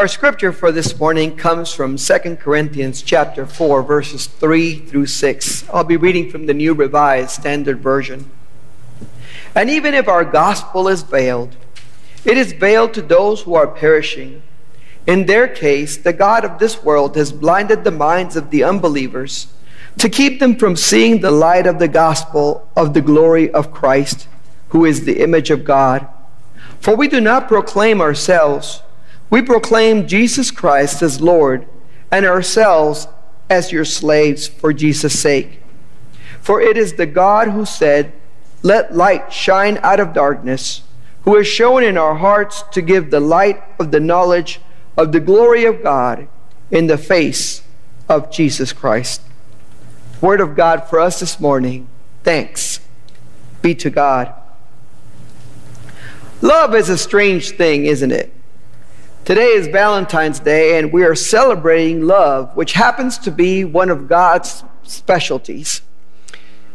Our scripture for this morning comes from 2 Corinthians chapter 4 verses 3 through 6. I'll be reading from the New Revised Standard Version. And even if our gospel is veiled, it is veiled to those who are perishing. In their case, the God of this world has blinded the minds of the unbelievers to keep them from seeing the light of the gospel of the glory of Christ, who is the image of God. For we do not proclaim ourselves, we proclaim Jesus Christ as Lord, and ourselves as your slaves for Jesus' sake. For it is the God who said, Let light shine out of darkness, who has shone in our hearts to give the light of the knowledge of the glory of God in the face of Jesus Christ. Word of God for us this morning. Thanks be to God. Love is a strange thing, isn't it? Today is Valentine's Day, and we are celebrating love, which happens to be one of God's specialties.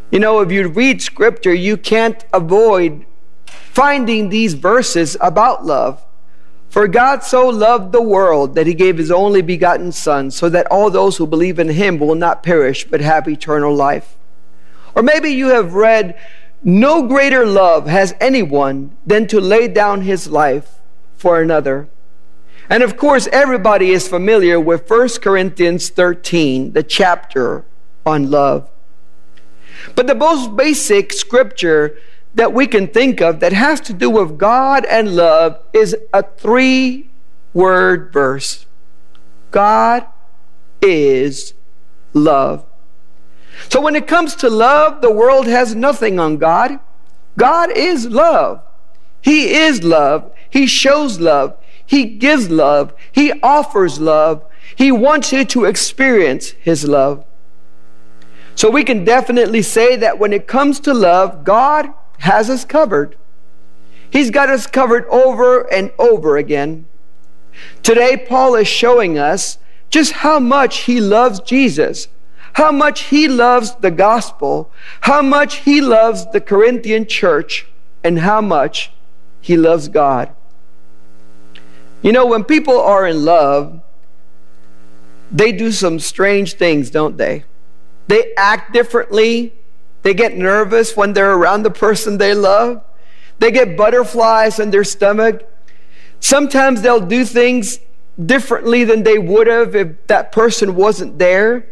You know, if you read scripture, you can't avoid finding these verses about love. For God so loved the world that he gave his only begotten Son, so that all those who believe in him will not perish but have eternal life. Or maybe you have read no greater love has anyone than to lay down his life for another. And of course, everybody is familiar with 1 Corinthians 13, the chapter on love. But the most basic scripture that we can think of that has to do with God and love is a three word verse God is love. So when it comes to love, the world has nothing on God. God is love. He is love. He shows love. He gives love. He offers love. He wants you to experience His love. So we can definitely say that when it comes to love, God has us covered. He's got us covered over and over again. Today, Paul is showing us just how much he loves Jesus how much he loves the gospel, how much he loves the Corinthian church, and how much he loves God. You know, when people are in love, they do some strange things, don't they? They act differently. They get nervous when they're around the person they love. They get butterflies in their stomach. Sometimes they'll do things differently than they would have if that person wasn't there.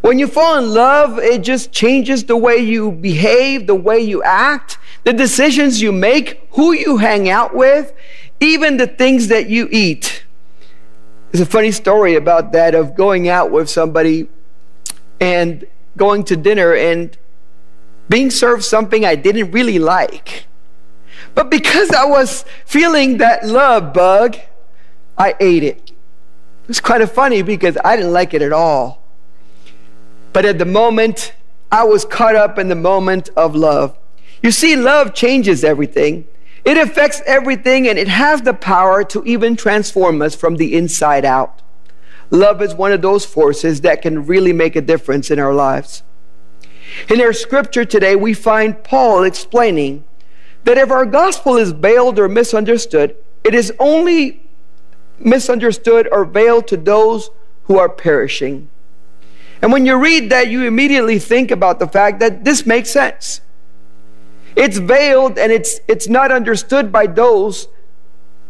When you fall in love, it just changes the way you behave, the way you act, the decisions you make, who you hang out with, even the things that you eat. There's a funny story about that of going out with somebody and going to dinner and being served something I didn't really like. But because I was feeling that love bug, I ate it. It was kind of funny because I didn't like it at all. But at the moment, I was caught up in the moment of love. You see, love changes everything. It affects everything and it has the power to even transform us from the inside out. Love is one of those forces that can really make a difference in our lives. In our scripture today, we find Paul explaining that if our gospel is veiled or misunderstood, it is only misunderstood or veiled to those who are perishing. And when you read that, you immediately think about the fact that this makes sense. It's veiled and it's, it's not understood by those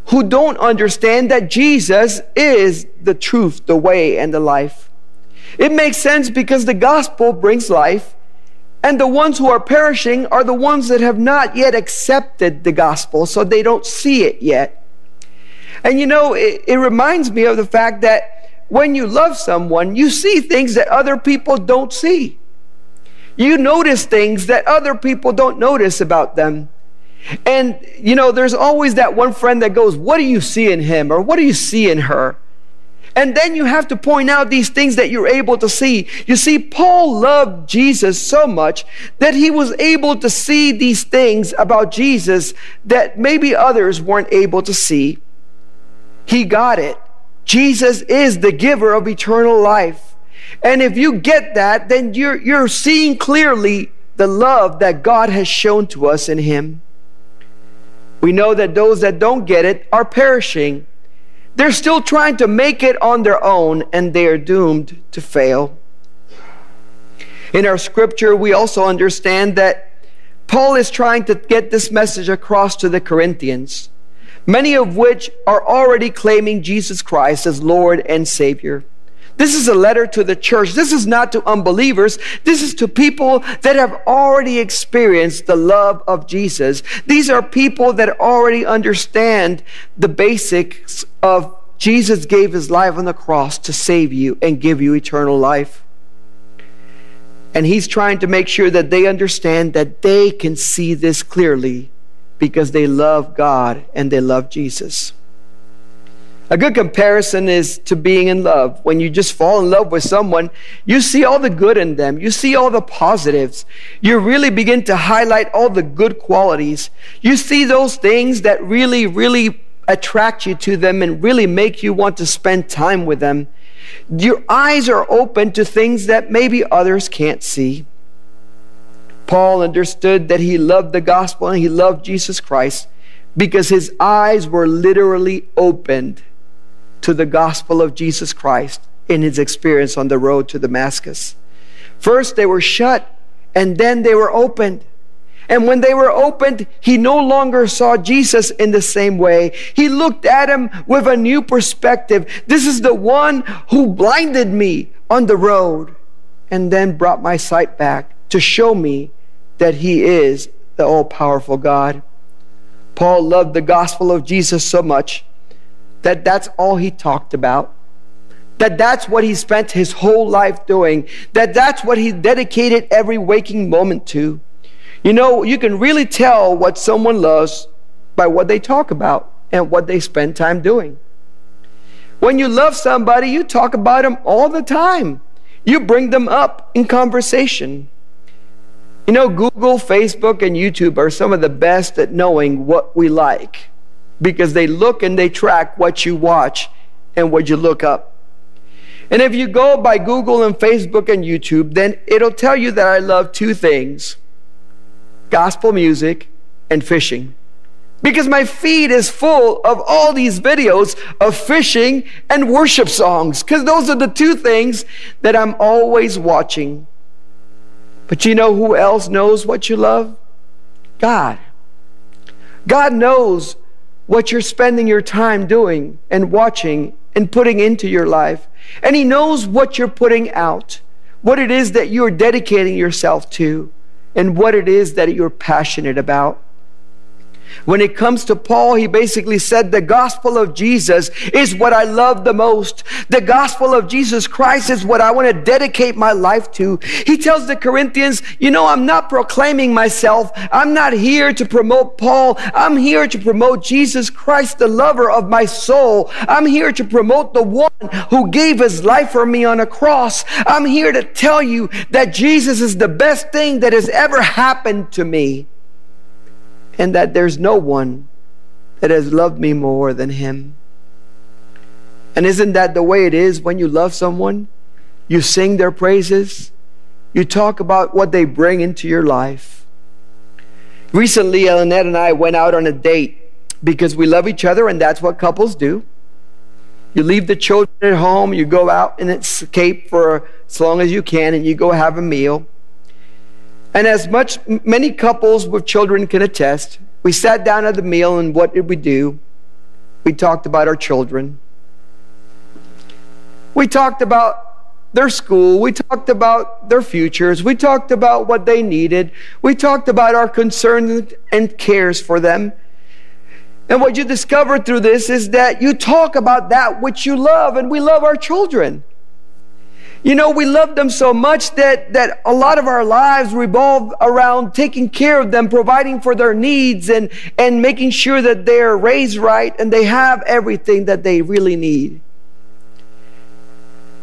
who don't understand that Jesus is the truth, the way, and the life. It makes sense because the gospel brings life, and the ones who are perishing are the ones that have not yet accepted the gospel, so they don't see it yet. And you know, it, it reminds me of the fact that when you love someone, you see things that other people don't see. You notice things that other people don't notice about them. And, you know, there's always that one friend that goes, What do you see in him? Or what do you see in her? And then you have to point out these things that you're able to see. You see, Paul loved Jesus so much that he was able to see these things about Jesus that maybe others weren't able to see. He got it. Jesus is the giver of eternal life. And if you get that, then you're, you're seeing clearly the love that God has shown to us in Him. We know that those that don't get it are perishing. They're still trying to make it on their own and they are doomed to fail. In our scripture, we also understand that Paul is trying to get this message across to the Corinthians, many of which are already claiming Jesus Christ as Lord and Savior. This is a letter to the church. This is not to unbelievers. This is to people that have already experienced the love of Jesus. These are people that already understand the basics of Jesus gave his life on the cross to save you and give you eternal life. And he's trying to make sure that they understand that they can see this clearly because they love God and they love Jesus. A good comparison is to being in love. When you just fall in love with someone, you see all the good in them, you see all the positives. You really begin to highlight all the good qualities. You see those things that really, really attract you to them and really make you want to spend time with them. Your eyes are open to things that maybe others can't see. Paul understood that he loved the gospel and he loved Jesus Christ because his eyes were literally opened to the gospel of Jesus Christ in his experience on the road to Damascus. First, they were shut, and then they were opened. And when they were opened, he no longer saw Jesus in the same way. He looked at him with a new perspective. This is the one who blinded me on the road and then brought my sight back to show me that he is the all powerful God. Paul loved the gospel of Jesus so much that that's all he talked about that that's what he spent his whole life doing that that's what he dedicated every waking moment to. You know you can really tell what someone loves by what they talk about and what they spend time doing. When you love somebody you talk about them all the time. You bring them up in conversation. You know google facebook and youtube are some of the best at knowing what we like because they look and they track what you watch and what you look up. And if you go by Google and Facebook and YouTube, then it'll tell you that I love two things gospel music and fishing. Because my feed is full of all these videos of fishing and worship songs, because those are the two things that I'm always watching. But you know who else knows what you love? God. God knows what you're spending your time doing and watching and putting into your life. And He knows what you're putting out, what it is that you're dedicating yourself to, and what it is that you're passionate about. When it comes to Paul, he basically said, The gospel of Jesus is what I love the most. The gospel of Jesus Christ is what I want to dedicate my life to. He tells the Corinthians, You know, I'm not proclaiming myself. I'm not here to promote Paul. I'm here to promote Jesus Christ, the lover of my soul. I'm here to promote the one who gave his life for me on a cross. I'm here to tell you that Jesus is the best thing that has ever happened to me and that there's no one that has loved me more than him. And isn't that the way it is when you love someone? You sing their praises, you talk about what they bring into your life. Recently, Elinette and I went out on a date because we love each other, and that's what couples do. You leave the children at home, you go out and escape for as long as you can, and you go have a meal. And as much many couples with children can attest, we sat down at the meal and what did we do? We talked about our children. We talked about their school. We talked about their futures. We talked about what they needed. We talked about our concerns and cares for them. And what you discover through this is that you talk about that which you love, and we love our children. You know, we love them so much that, that a lot of our lives revolve around taking care of them, providing for their needs, and, and making sure that they're raised right and they have everything that they really need.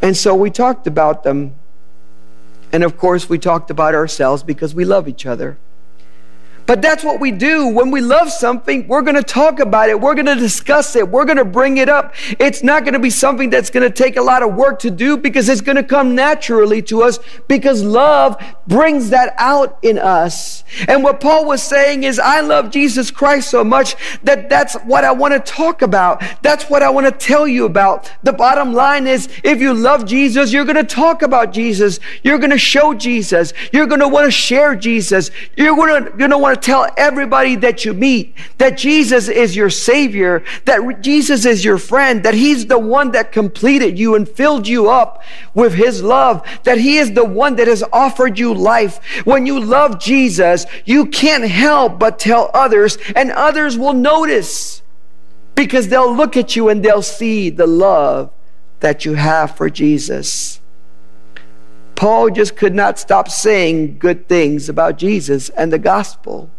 And so we talked about them. And of course, we talked about ourselves because we love each other. But that's what we do. When we love something, we're going to talk about it. We're going to discuss it. We're going to bring it up. It's not going to be something that's going to take a lot of work to do because it's going to come naturally to us because love brings that out in us. And what Paul was saying is, I love Jesus Christ so much that that's what I want to talk about. That's what I want to tell you about. The bottom line is, if you love Jesus, you're going to talk about Jesus. You're going to show Jesus. You're going to want to share Jesus. You're going to, going to want to tell everybody that you meet that Jesus is your Savior, that Jesus is your friend, that He's the one that completed you and filled you up with His love, that He is the one that has offered you life. When you love Jesus, you can't help but tell others, and others will notice because they'll look at you and they'll see the love that you have for Jesus. Paul just could not stop saying good things about Jesus and the gospel.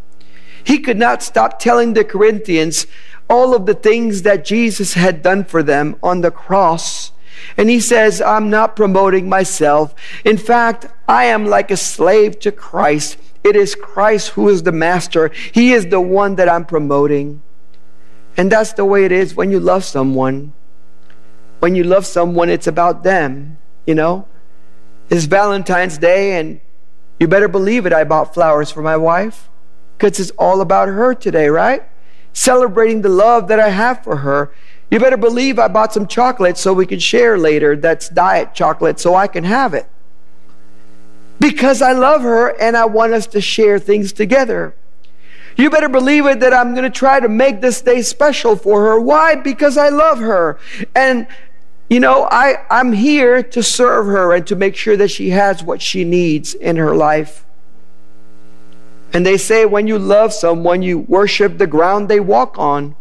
He could not stop telling the Corinthians all of the things that Jesus had done for them on the cross. And he says, I'm not promoting myself. In fact, I am like a slave to Christ. It is Christ who is the master. He is the one that I'm promoting. And that's the way it is when you love someone. When you love someone, it's about them, you know? It's Valentine's Day, and you better believe it. I bought flowers for my wife because it's all about her today, right? Celebrating the love that I have for her. You better believe I bought some chocolate so we can share later. That's diet chocolate so I can have it. Because I love her and I want us to share things together. You better believe it that I'm going to try to make this day special for her. Why? Because I love her. And you know, I, I'm here to serve her and to make sure that she has what she needs in her life. And they say when you love someone, you worship the ground they walk on.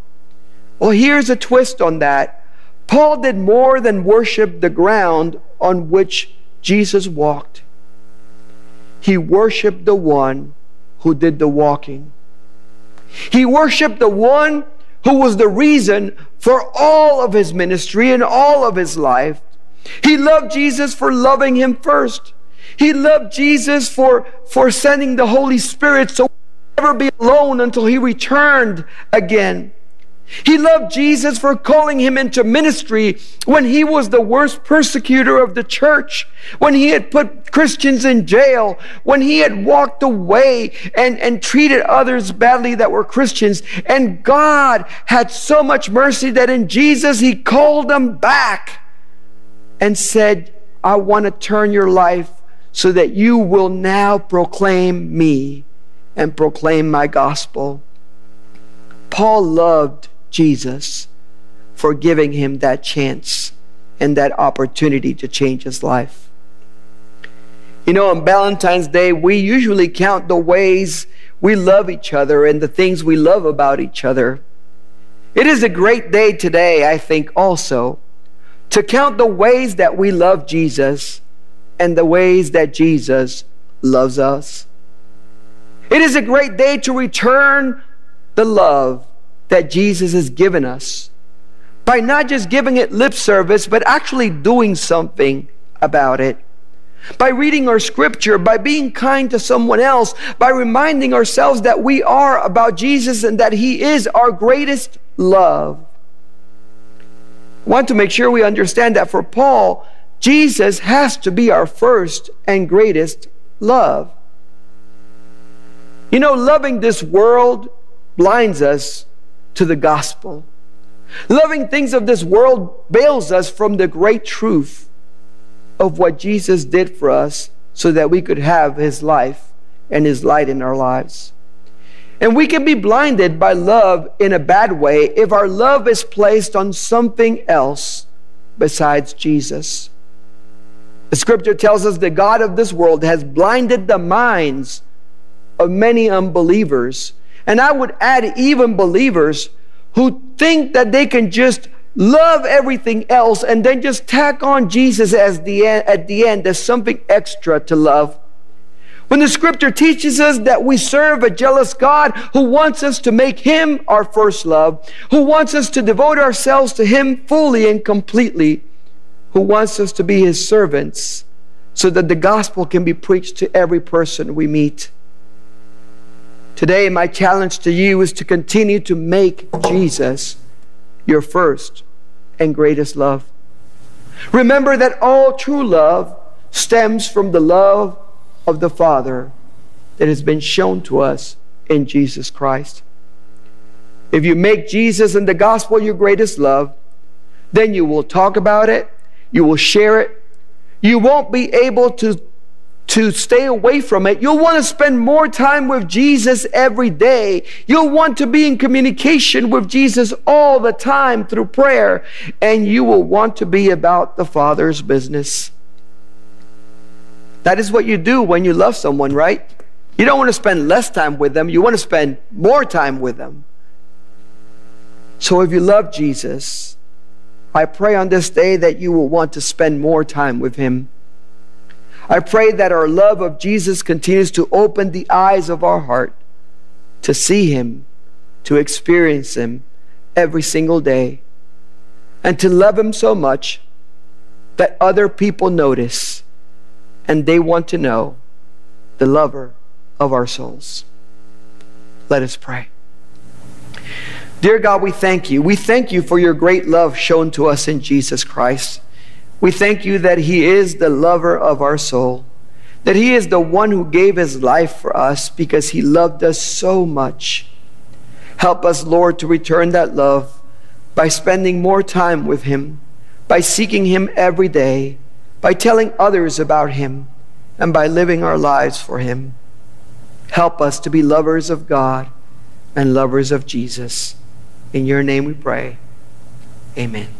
Well, here's a twist on that. Paul did more than worship the ground on which Jesus walked, he worshiped the one who did the walking. He worshiped the one who was the reason for all of his ministry and all of his life. He loved Jesus for loving him first. He loved Jesus for, for sending the Holy Spirit so he would never be alone until he returned again. He loved Jesus for calling him into ministry when he was the worst persecutor of the church, when he had put Christians in jail, when he had walked away and, and treated others badly that were Christians. And God had so much mercy that in Jesus he called them back and said, I want to turn your life so that you will now proclaim me and proclaim my gospel. Paul loved Jesus for giving him that chance and that opportunity to change his life. You know, on Valentine's Day, we usually count the ways we love each other and the things we love about each other. It is a great day today, I think, also, to count the ways that we love Jesus and the ways that Jesus loves us. It is a great day to return the love that Jesus has given us by not just giving it lip service, but actually doing something about it. By reading our scripture, by being kind to someone else, by reminding ourselves that we are about Jesus and that He is our greatest love. I want to make sure we understand that for Paul, Jesus has to be our first and greatest love. You know, loving this world blinds us to the gospel. Loving things of this world bails us from the great truth of what Jesus did for us so that we could have his life and his light in our lives. And we can be blinded by love in a bad way if our love is placed on something else besides Jesus. The scripture tells us the God of this world has blinded the minds of many unbelievers and I would add even believers who think that they can just love everything else and then just tack on Jesus as the end, at the end as something extra to love. When the scripture teaches us that we serve a jealous God who wants us to make him our first love, who wants us to devote ourselves to him fully and completely, who wants us to be his servants so that the gospel can be preached to every person we meet. Today, my challenge to you is to continue to make Jesus your first and greatest love. Remember that all true love stems from the love of the Father that has been shown to us in Jesus Christ. If you make Jesus and the gospel your greatest love, then you will talk about it, you will share it, you won't be able to, to stay away from it. You'll want to spend more time with Jesus every day. You'll want to be in communication with Jesus all the time through prayer, and you will want to be about the Father's business. That is what you do when you love someone, right? You don't want to spend less time with them, you want to spend more time with them. So if you love Jesus, I pray on this day that you will want to spend more time with him. I pray that our love of Jesus continues to open the eyes of our heart to see him, to experience him every single day, and to love him so much that other people notice and they want to know the lover of our souls. Let us pray. Dear God, we thank you. We thank you for your great love shown to us in Jesus Christ. We thank you that He is the lover of our soul, that He is the one who gave His life for us because He loved us so much. Help us, Lord, to return that love by spending more time with Him, by seeking Him every day, by telling others about Him, and by living our lives for Him. Help us to be lovers of God and lovers of Jesus. In your name we pray. Amen.